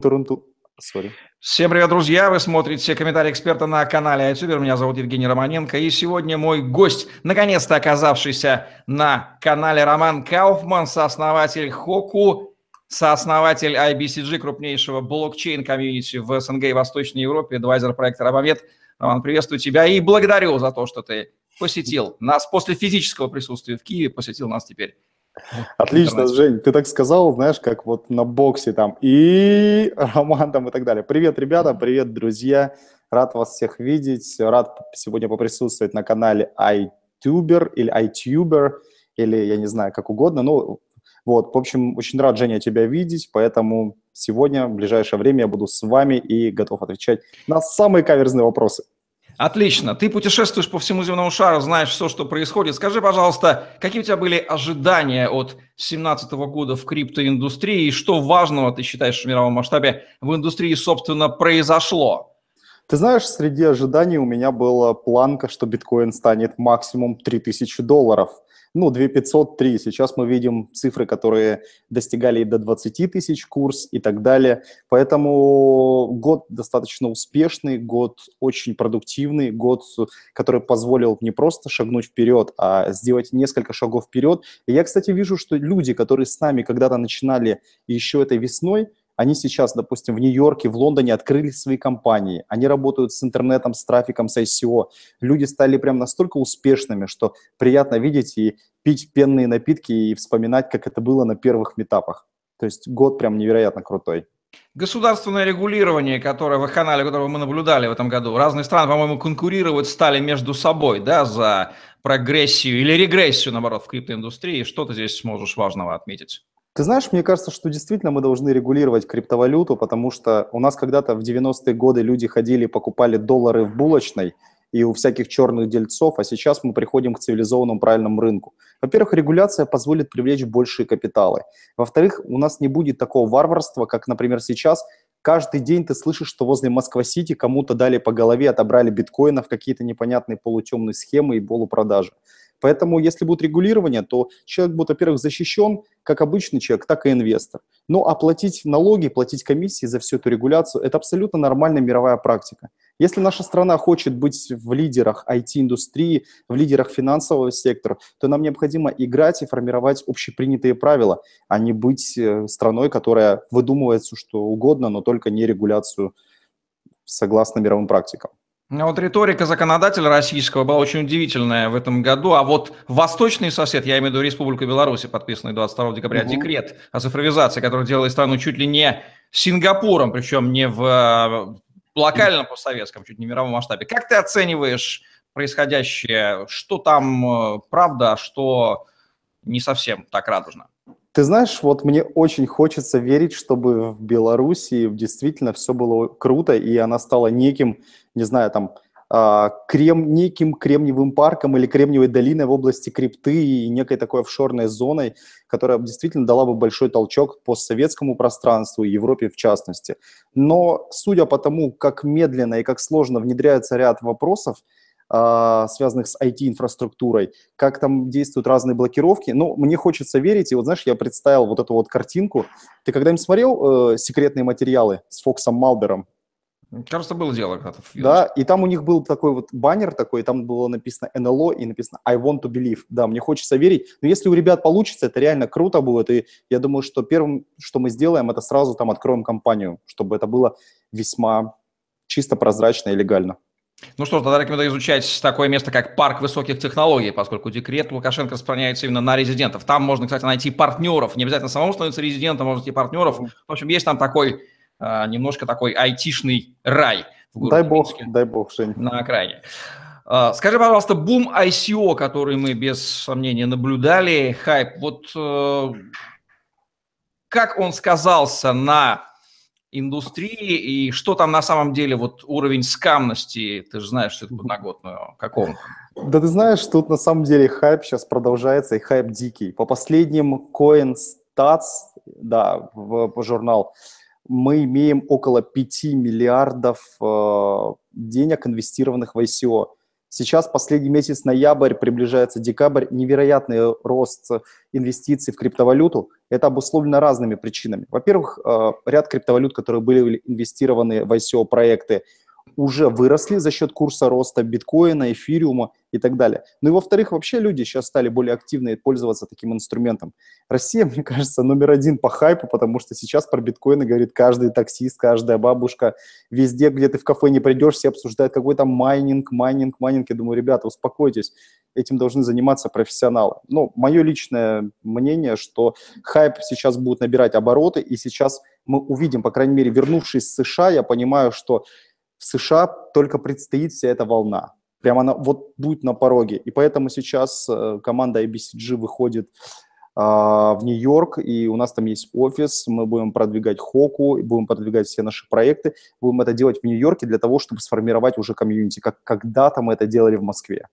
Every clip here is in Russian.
Турунту. Sorry. Всем привет, друзья! Вы смотрите комментарий эксперта на канале iTuber. Меня зовут Евгений Романенко. И сегодня мой гость, наконец-то оказавшийся на канале Роман Кауфман, сооснователь HOQU, сооснователь IBCG, крупнейшего блокчейн-комьюнити в СНГ и Восточной Европе, advisor проекта Robomed. Роман, приветствую тебя и благодарю за то, что ты посетил нас после физического присутствия в Киеве, посетил нас теперь Отлично, Жень, ты так сказал, знаешь, как вот на боксе там и Роман там и так далее. Привет, ребята, привет, друзья. Рад вас всех видеть. Рад сегодня поприсутствовать на канале iTuber или iTuber, или я не знаю, как угодно. Ну, вот, в общем, очень рад, Женя, тебя видеть, поэтому сегодня, в ближайшее время я буду с вами и готов отвечать на самые каверзные вопросы. Отлично. Ты путешествуешь по всему земному шару, знаешь все, что происходит. Скажи, пожалуйста, какие у тебя были ожидания от 2017 года в криптоиндустрии и что важного ты считаешь в мировом масштабе в индустрии, собственно, произошло? Ты знаешь, среди ожиданий у меня была планка, что биткоин станет максимум 3000 долларов – ну, 2503. Сейчас мы видим цифры, которые достигали и до 20 тысяч курс и так далее. Поэтому год достаточно успешный, год очень продуктивный, год, который позволил не просто шагнуть вперед, а сделать несколько шагов вперед. И я, кстати, вижу, что люди, которые с нами когда-то начинали еще этой весной, они сейчас, допустим, в Нью-Йорке, в Лондоне открыли свои компании, они работают с интернетом, с трафиком, с ICO. Люди стали прям настолько успешными, что приятно видеть и пить пенные напитки и вспоминать, как это было на первых метапах. То есть год прям невероятно крутой. Государственное регулирование, которое в канале, которое мы наблюдали в этом году, разные страны, по-моему, конкурировать стали между собой, да, за прогрессию или регрессию, наоборот, в криптоиндустрии. Что ты здесь сможешь важного отметить? Ты знаешь, мне кажется, что действительно мы должны регулировать криптовалюту, потому что у нас когда-то в 90-е годы люди ходили, покупали доллары в булочной и у всяких черных дельцов, а сейчас мы приходим к цивилизованному правильному рынку. Во-первых, регуляция позволит привлечь большие капиталы. Во-вторых, у нас не будет такого варварства, как, например, сейчас каждый день ты слышишь, что возле Москва-Сити кому-то дали по голове, отобрали биткоинов, какие-то непонятные полутемные схемы и полупродажи. Поэтому, если будет регулирование, то человек будет, во-первых, защищен, как обычный человек, так и инвестор. Но оплатить налоги, платить комиссии за всю эту регуляцию – это абсолютно нормальная мировая практика. Если наша страна хочет быть в лидерах IT-индустрии, в лидерах финансового сектора, то нам необходимо играть и формировать общепринятые правила, а не быть э, страной, которая выдумывает все, что угодно, но только не регуляцию согласно мировым практикам. Ну, вот риторика законодателя российского была очень удивительная в этом году, а вот восточный сосед, я имею в виду Республика Беларусь, подписанный 22 декабря, угу. декрет о цифровизации, который делает страну чуть ли не Сингапуром, причем не в э, локальном постсоветском, чуть не мировом масштабе. Как ты оцениваешь происходящее? Что там э, правда, а что не совсем так радужно? Ты знаешь, вот мне очень хочется верить, чтобы в Беларуси действительно все было круто, и она стала неким, не знаю, там, а, крем, неким кремниевым парком или кремниевой долиной в области крипты и некой такой офшорной зоной, которая действительно дала бы большой толчок постсоветскому пространству и Европе в частности. Но судя по тому, как медленно и как сложно внедряется ряд вопросов, связанных с IT-инфраструктурой, как там действуют разные блокировки. Ну, мне хочется верить, и вот знаешь, я представил вот эту вот картинку. Ты когда-нибудь смотрел э, секретные материалы с Фоксом Малбером? Кажется, было дело когда-то. Да, и там у них был такой вот баннер такой, там было написано НЛО и написано I want to believe. Да, мне хочется верить. Но если у ребят получится, это реально круто будет. И я думаю, что первым, что мы сделаем, это сразу там откроем компанию, чтобы это было весьма чисто прозрачно и легально. Ну что ж, тогда рекомендую изучать такое место, как парк высоких технологий, поскольку декрет Лукашенко распространяется именно на резидентов. Там можно, кстати, найти партнеров. Не обязательно самому становиться резидентом, можно найти партнеров. В общем, есть там такой, а, немножко такой айтишный рай. В дай бог, дай бог, Жень. На окраине. А, скажи, пожалуйста, бум ICO, который мы без сомнения наблюдали, хайп, вот э, как он сказался на индустрии и что там на самом деле вот уровень скамности, ты же знаешь, что это подноготную, каком? Да ты знаешь, тут на самом деле хайп сейчас продолжается и хайп дикий. По последним CoinStats, да, в, в журнал, мы имеем около 5 миллиардов э, денег, инвестированных в ICO. Сейчас последний месяц, ноябрь, приближается декабрь, невероятный рост инвестиций в криптовалюту. Это обусловлено разными причинами. Во-первых, э, ряд криптовалют, которые были инвестированы в ICO-проекты, уже выросли за счет курса роста биткоина, эфириума и так далее. Ну и во-вторых, вообще люди сейчас стали более активно пользоваться таким инструментом. Россия, мне кажется, номер один по хайпу, потому что сейчас про биткоины говорит каждый таксист, каждая бабушка. Везде, где ты в кафе не придешь, все обсуждают какой-то майнинг, майнинг, майнинг. Я думаю, ребята, успокойтесь, этим должны заниматься профессионалы. Ну, мое личное мнение, что хайп сейчас будет набирать обороты, и сейчас мы увидим, по крайней мере, вернувшись с США, я понимаю, что в США только предстоит вся эта волна. Прямо она вот будет на пороге. И поэтому сейчас э, команда IBCG выходит а, в Нью-Йорк, и у нас там есть офис, мы будем продвигать Хоку, будем продвигать все наши проекты, будем это делать в Нью-Йорке для того, чтобы сформировать уже комьюнити, как когда-то мы это делали в Москве.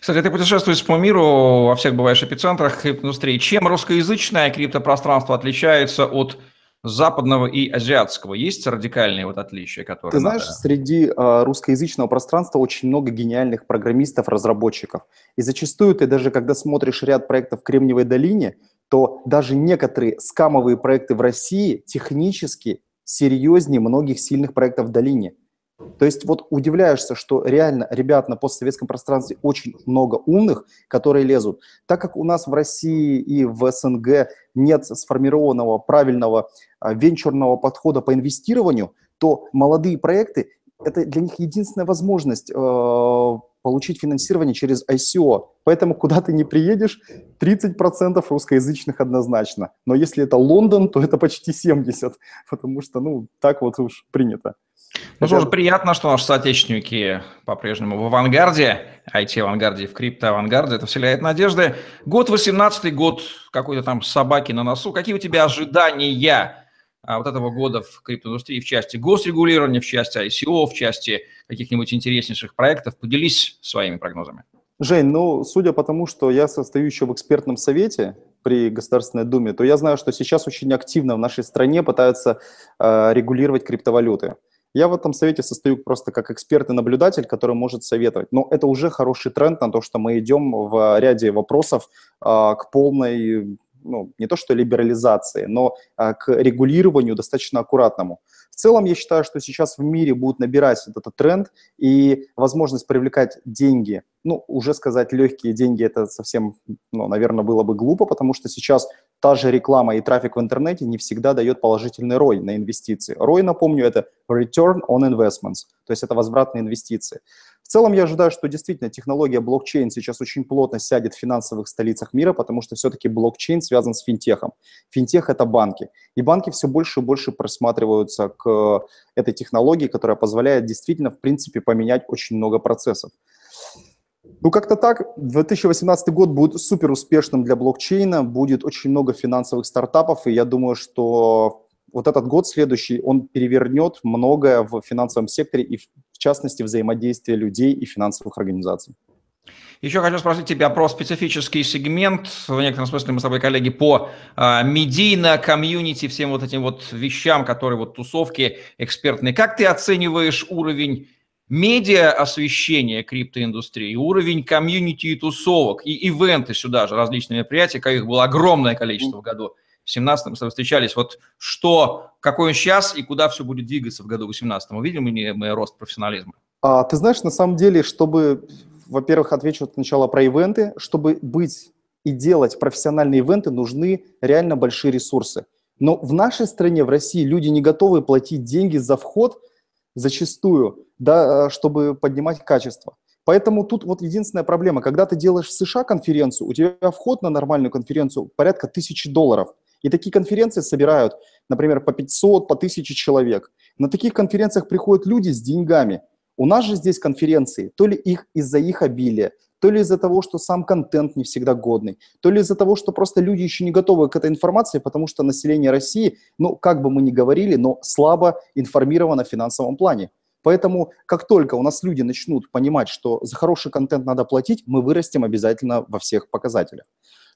Кстати, ты путешествуешь по миру, во всех бываешь эпицентрах индустрии. Чем русскоязычное криптопространство отличается от западного и азиатского? Есть радикальные вот отличия, которые Ты знаешь, надо... среди э, русскоязычного пространства очень много гениальных программистов, разработчиков. И зачастую ты даже, когда смотришь ряд проектов в Кремниевой долине, то даже некоторые скамовые проекты в России технически серьезнее многих сильных проектов в долине. То есть вот удивляешься, что реально ребят на постсоветском пространстве очень много умных, которые лезут. Так как у нас в России и в СНГ нет сформированного правильного а, венчурного подхода по инвестированию, то молодые проекты – это для них единственная возможность э, получить финансирование через ICO. Поэтому куда ты не приедешь, 30% русскоязычных однозначно. Но если это Лондон, то это почти 70%, потому что, ну, так вот уж принято. Ну что ж, приятно, что наши соотечественники по-прежнему в авангарде, IT-авангарде, в крипто-авангарде, это вселяет надежды. Год 18 год, какой-то там собаки на носу. Какие у тебя ожидания вот этого года в криптоиндустрии в части госрегулирования, в части ICO, в части каких-нибудь интереснейших проектов? Поделись своими прогнозами. Жень, ну, судя по тому, что я состою еще в экспертном совете при Государственной Думе, то я знаю, что сейчас очень активно в нашей стране пытаются э, регулировать криптовалюты. Я в этом совете состою просто как эксперт и наблюдатель, который может советовать. Но это уже хороший тренд на то, что мы идем в ряде вопросов а, к полной, ну, не то что либерализации, но а, к регулированию достаточно аккуратному. В целом, я считаю, что сейчас в мире будет набирать этот тренд и возможность привлекать деньги ну, уже сказать легкие деньги, это совсем, ну, наверное, было бы глупо, потому что сейчас та же реклама и трафик в интернете не всегда дает положительный ROI на инвестиции. ROI, напомню, это Return on Investments, то есть это возвратные инвестиции. В целом я ожидаю, что действительно технология блокчейн сейчас очень плотно сядет в финансовых столицах мира, потому что все-таки блокчейн связан с финтехом. Финтех – это банки. И банки все больше и больше просматриваются к этой технологии, которая позволяет действительно, в принципе, поменять очень много процессов. Ну, как-то так. 2018 год будет супер успешным для блокчейна, будет очень много финансовых стартапов, и я думаю, что вот этот год следующий, он перевернет многое в финансовом секторе и, в частности, взаимодействие людей и финансовых организаций. Еще хочу спросить тебя про специфический сегмент, в некотором смысле мы с тобой коллеги, по э, медийно, комьюнити, всем вот этим вот вещам, которые вот тусовки экспертные. Как ты оцениваешь уровень медиа освещение криптоиндустрии, уровень комьюнити и тусовок, и ивенты сюда же, различные мероприятия, их было огромное количество в году. В 17 мы с тобой встречались. Вот что, какой он сейчас и куда все будет двигаться в году 18 Увидим ли мы рост профессионализма? А, ты знаешь, на самом деле, чтобы, во-первых, отвечу сначала про ивенты, чтобы быть и делать профессиональные ивенты, нужны реально большие ресурсы. Но в нашей стране, в России, люди не готовы платить деньги за вход зачастую да, э, чтобы поднимать качество. Поэтому тут вот единственная проблема, когда ты делаешь в США конференцию, у тебя вход на нормальную конференцию порядка тысячи долларов. И такие конференции собирают, например, по 500, по 1000 человек. На таких конференциях приходят люди с деньгами. У нас же здесь конференции, то ли их из-за их обилия, то ли из-за того, что сам контент не всегда годный, то ли из-за того, что просто люди еще не готовы к этой информации, потому что население России, ну, как бы мы ни говорили, но слабо информировано в финансовом плане. Поэтому как только у нас люди начнут понимать, что за хороший контент надо платить, мы вырастем обязательно во всех показателях.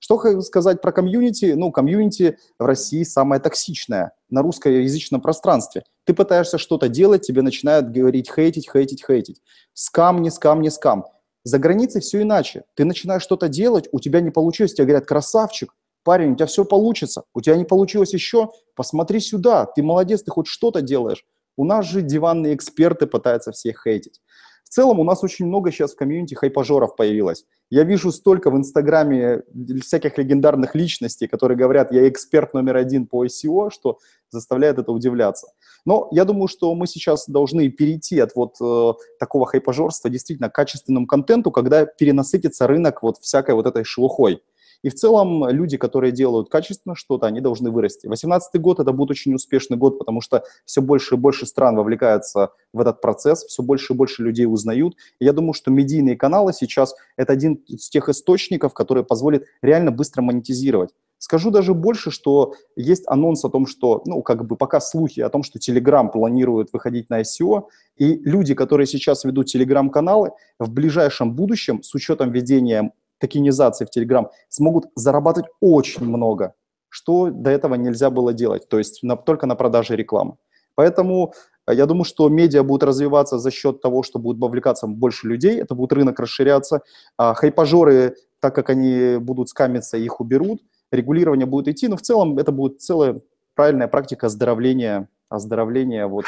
Что хочу сказать про комьюнити? Ну, комьюнити в России самое токсичное на русскоязычном пространстве. Ты пытаешься что-то делать, тебе начинают говорить хейтить, хейтить, хейтить. Скам, не скам, не скам. За границей все иначе. Ты начинаешь что-то делать, у тебя не получилось, тебе говорят, красавчик, парень, у тебя все получится, у тебя не получилось еще, посмотри сюда, ты молодец, ты хоть что-то делаешь. У нас же диванные эксперты пытаются всех хейтить. В целом у нас очень много сейчас в комьюнити хайпажоров появилось. Я вижу столько в Инстаграме всяких легендарных личностей, которые говорят, я эксперт номер один по SEO, что заставляет это удивляться. Но я думаю, что мы сейчас должны перейти от вот э, такого хайпажорства действительно к качественному контенту, когда перенасытится рынок вот всякой вот этой шелухой. И в целом люди, которые делают качественно что-то, они должны вырасти. 2018 год – это будет очень успешный год, потому что все больше и больше стран вовлекаются в этот процесс, все больше и больше людей узнают. И я думаю, что медийные каналы сейчас – это один из тех источников, который позволит реально быстро монетизировать. Скажу даже больше, что есть анонс о том, что, ну, как бы пока слухи о том, что Telegram планирует выходить на SEO, и люди, которые сейчас ведут Telegram-каналы, в ближайшем будущем, с учетом ведения токенизации в Telegram, смогут зарабатывать очень много, что до этого нельзя было делать, то есть на, только на продаже рекламы. Поэтому э, я думаю, что медиа будут развиваться за счет того, что будут вовлекаться больше людей, это будет рынок расширяться. А хайпажоры, так как они будут скамиться, их уберут, регулирование будет идти, но в целом это будет целая правильная практика оздоровления, оздоровления вот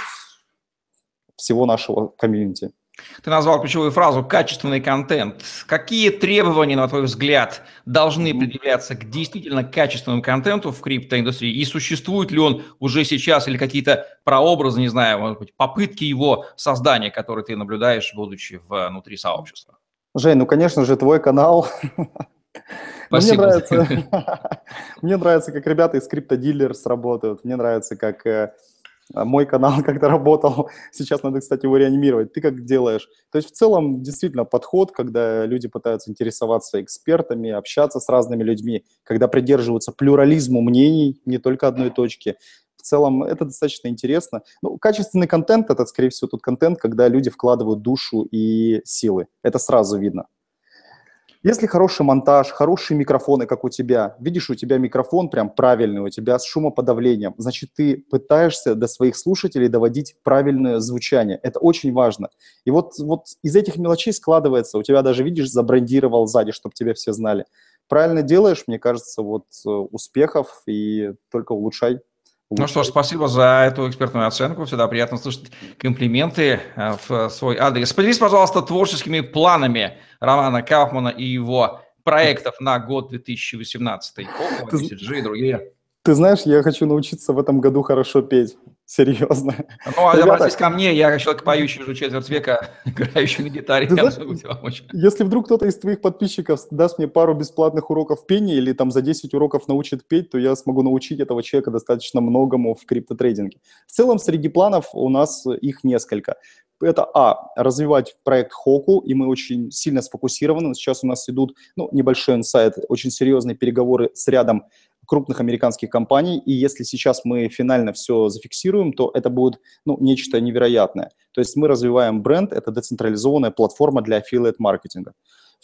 всего нашего комьюнити. Ты назвал ключевую фразу «качественный контент». Какие требования, на твой взгляд, должны предъявляться к действительно качественному контенту в криптоиндустрии? И существует ли он уже сейчас или какие-то прообразы, не знаю, может быть, попытки его создания, которые ты наблюдаешь, будучи внутри сообщества? Жень, ну, конечно же, твой канал. Мне нравится, мне нравится, как ребята из криптодилерс работают. Мне нравится, как э, мой канал как-то работал, сейчас надо, кстати, его реанимировать. Ты как делаешь? То есть в целом действительно подход, когда люди пытаются интересоваться экспертами, общаться с разными людьми, когда придерживаются плюрализму мнений, не только одной точки. В целом это достаточно интересно. Ну, качественный контент – это, скорее всего, тот контент, когда люди вкладывают душу и силы. Это сразу видно. Если хороший монтаж, хорошие микрофоны, как у тебя, видишь, у тебя микрофон прям правильный, у тебя с шумоподавлением, значит, ты пытаешься до своих слушателей доводить правильное звучание. Это очень важно. И вот, вот из этих мелочей складывается, у тебя даже, видишь, забрендировал сзади, чтобы тебя все знали. Правильно делаешь, мне кажется, вот э, успехов и только улучшай. Ну что ж, спасибо за эту экспертную оценку. Всегда приятно слышать комплименты э, в свой адрес. Поделись, пожалуйста, творческими планами Романа Кауфмана и его проектов на год 2018. О, и другие. Ты знаешь, я хочу научиться в этом году хорошо петь. Серьезно. Ну, а Ребята... обратись ко мне, я человек, поющий уже четверть века, играющий на гитаре. Ты знаешь, помочь. Если вдруг кто-то из твоих подписчиков даст мне пару бесплатных уроков пения или там за 10 уроков научит петь, то я смогу научить этого человека достаточно многому в криптотрейдинге. В целом, среди планов у нас их несколько. Это, а, развивать проект Хоку, и мы очень сильно сфокусированы. Сейчас у нас идут, ну, небольшой инсайт, очень серьезные переговоры с рядом крупных американских компаний, и если сейчас мы финально все зафиксируем, то это будет ну, нечто невероятное. То есть мы развиваем бренд, это децентрализованная платформа для affiliate-маркетинга.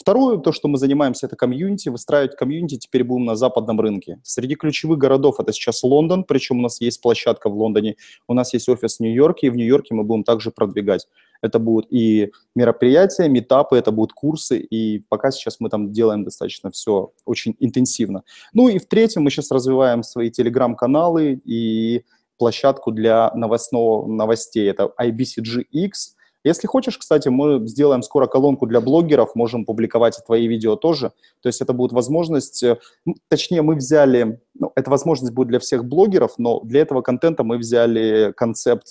Второе, то, что мы занимаемся, это комьюнити. Выстраивать комьюнити теперь будем на западном рынке. Среди ключевых городов это сейчас Лондон, причем у нас есть площадка в Лондоне, у нас есть офис в Нью-Йорке, и в Нью-Йорке мы будем также продвигать. Это будут и мероприятия, метапы, это будут курсы, и пока сейчас мы там делаем достаточно все очень интенсивно. Ну и в-третьем, мы сейчас развиваем свои телеграм-каналы и площадку для новостного, новостей. Это IBCGX – если хочешь, кстати, мы сделаем скоро колонку для блогеров, можем публиковать твои видео тоже. То есть это будет возможность, э, ну, точнее, мы взяли, ну, эта возможность будет для всех блогеров, но для этого контента мы взяли концепт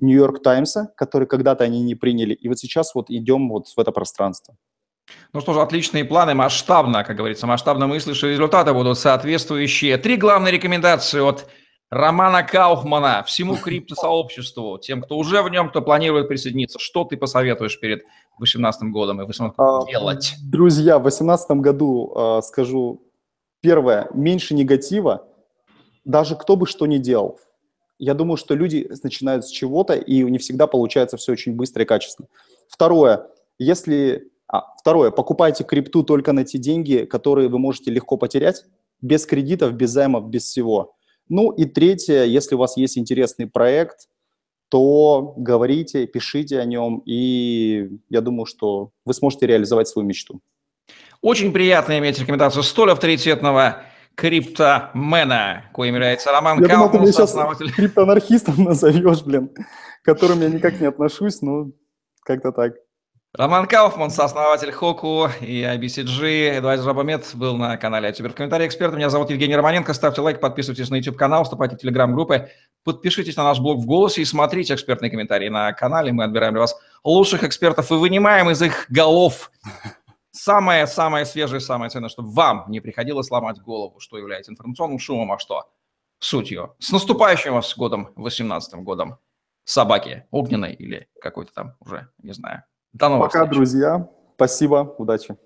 Нью-Йорк Таймса, который когда-то они не приняли, и вот сейчас вот идем вот в это пространство. Ну что ж, отличные планы, масштабно, как говорится, масштабно мыслишь, и результаты будут соответствующие. Три главные рекомендации от Романа Кауфмана всему криптосообществу, тем, кто уже в нем, кто планирует присоединиться. Что ты посоветуешь перед 2018 годом и 2018 а, делать? Друзья, в 2018 году а, скажу, первое, меньше негатива, даже кто бы что ни делал. Я думаю, что люди начинают с чего-то, и не всегда получается все очень быстро и качественно. Второе, если... А, второе, покупайте крипту только на те деньги, которые вы можете легко потерять, без кредитов, без займов, без всего. Ну и третье, если у вас есть интересный проект, то говорите, пишите о нем, и я думаю, что вы сможете реализовать свою мечту. Очень приятно иметь рекомендацию столь авторитетного криптомена, коим является Роман Я думал, ты меня сейчас основатель... криптоанархистом назовешь, блин, к которым я никак не отношусь, но как-то так. Роман Кауфман, сооснователь Хоку и IBCG, Эдуард Жабамед был на канале Ютубер. В комментарии эксперта. Меня зовут Евгений Романенко. Ставьте лайк, подписывайтесь на YouTube-канал, вступайте в телеграм-группы, подпишитесь на наш блог в голосе и смотрите экспертные комментарии на канале. Мы отбираем для вас лучших экспертов и вынимаем из их голов самое-самое свежее, самое ценное, чтобы вам не приходилось ломать голову, что является информационным шумом, а что сутью. С наступающим вас годом, 18 годом собаки огненной или какой-то там уже, не знаю. До новых Пока, встреч. друзья. Спасибо. Удачи.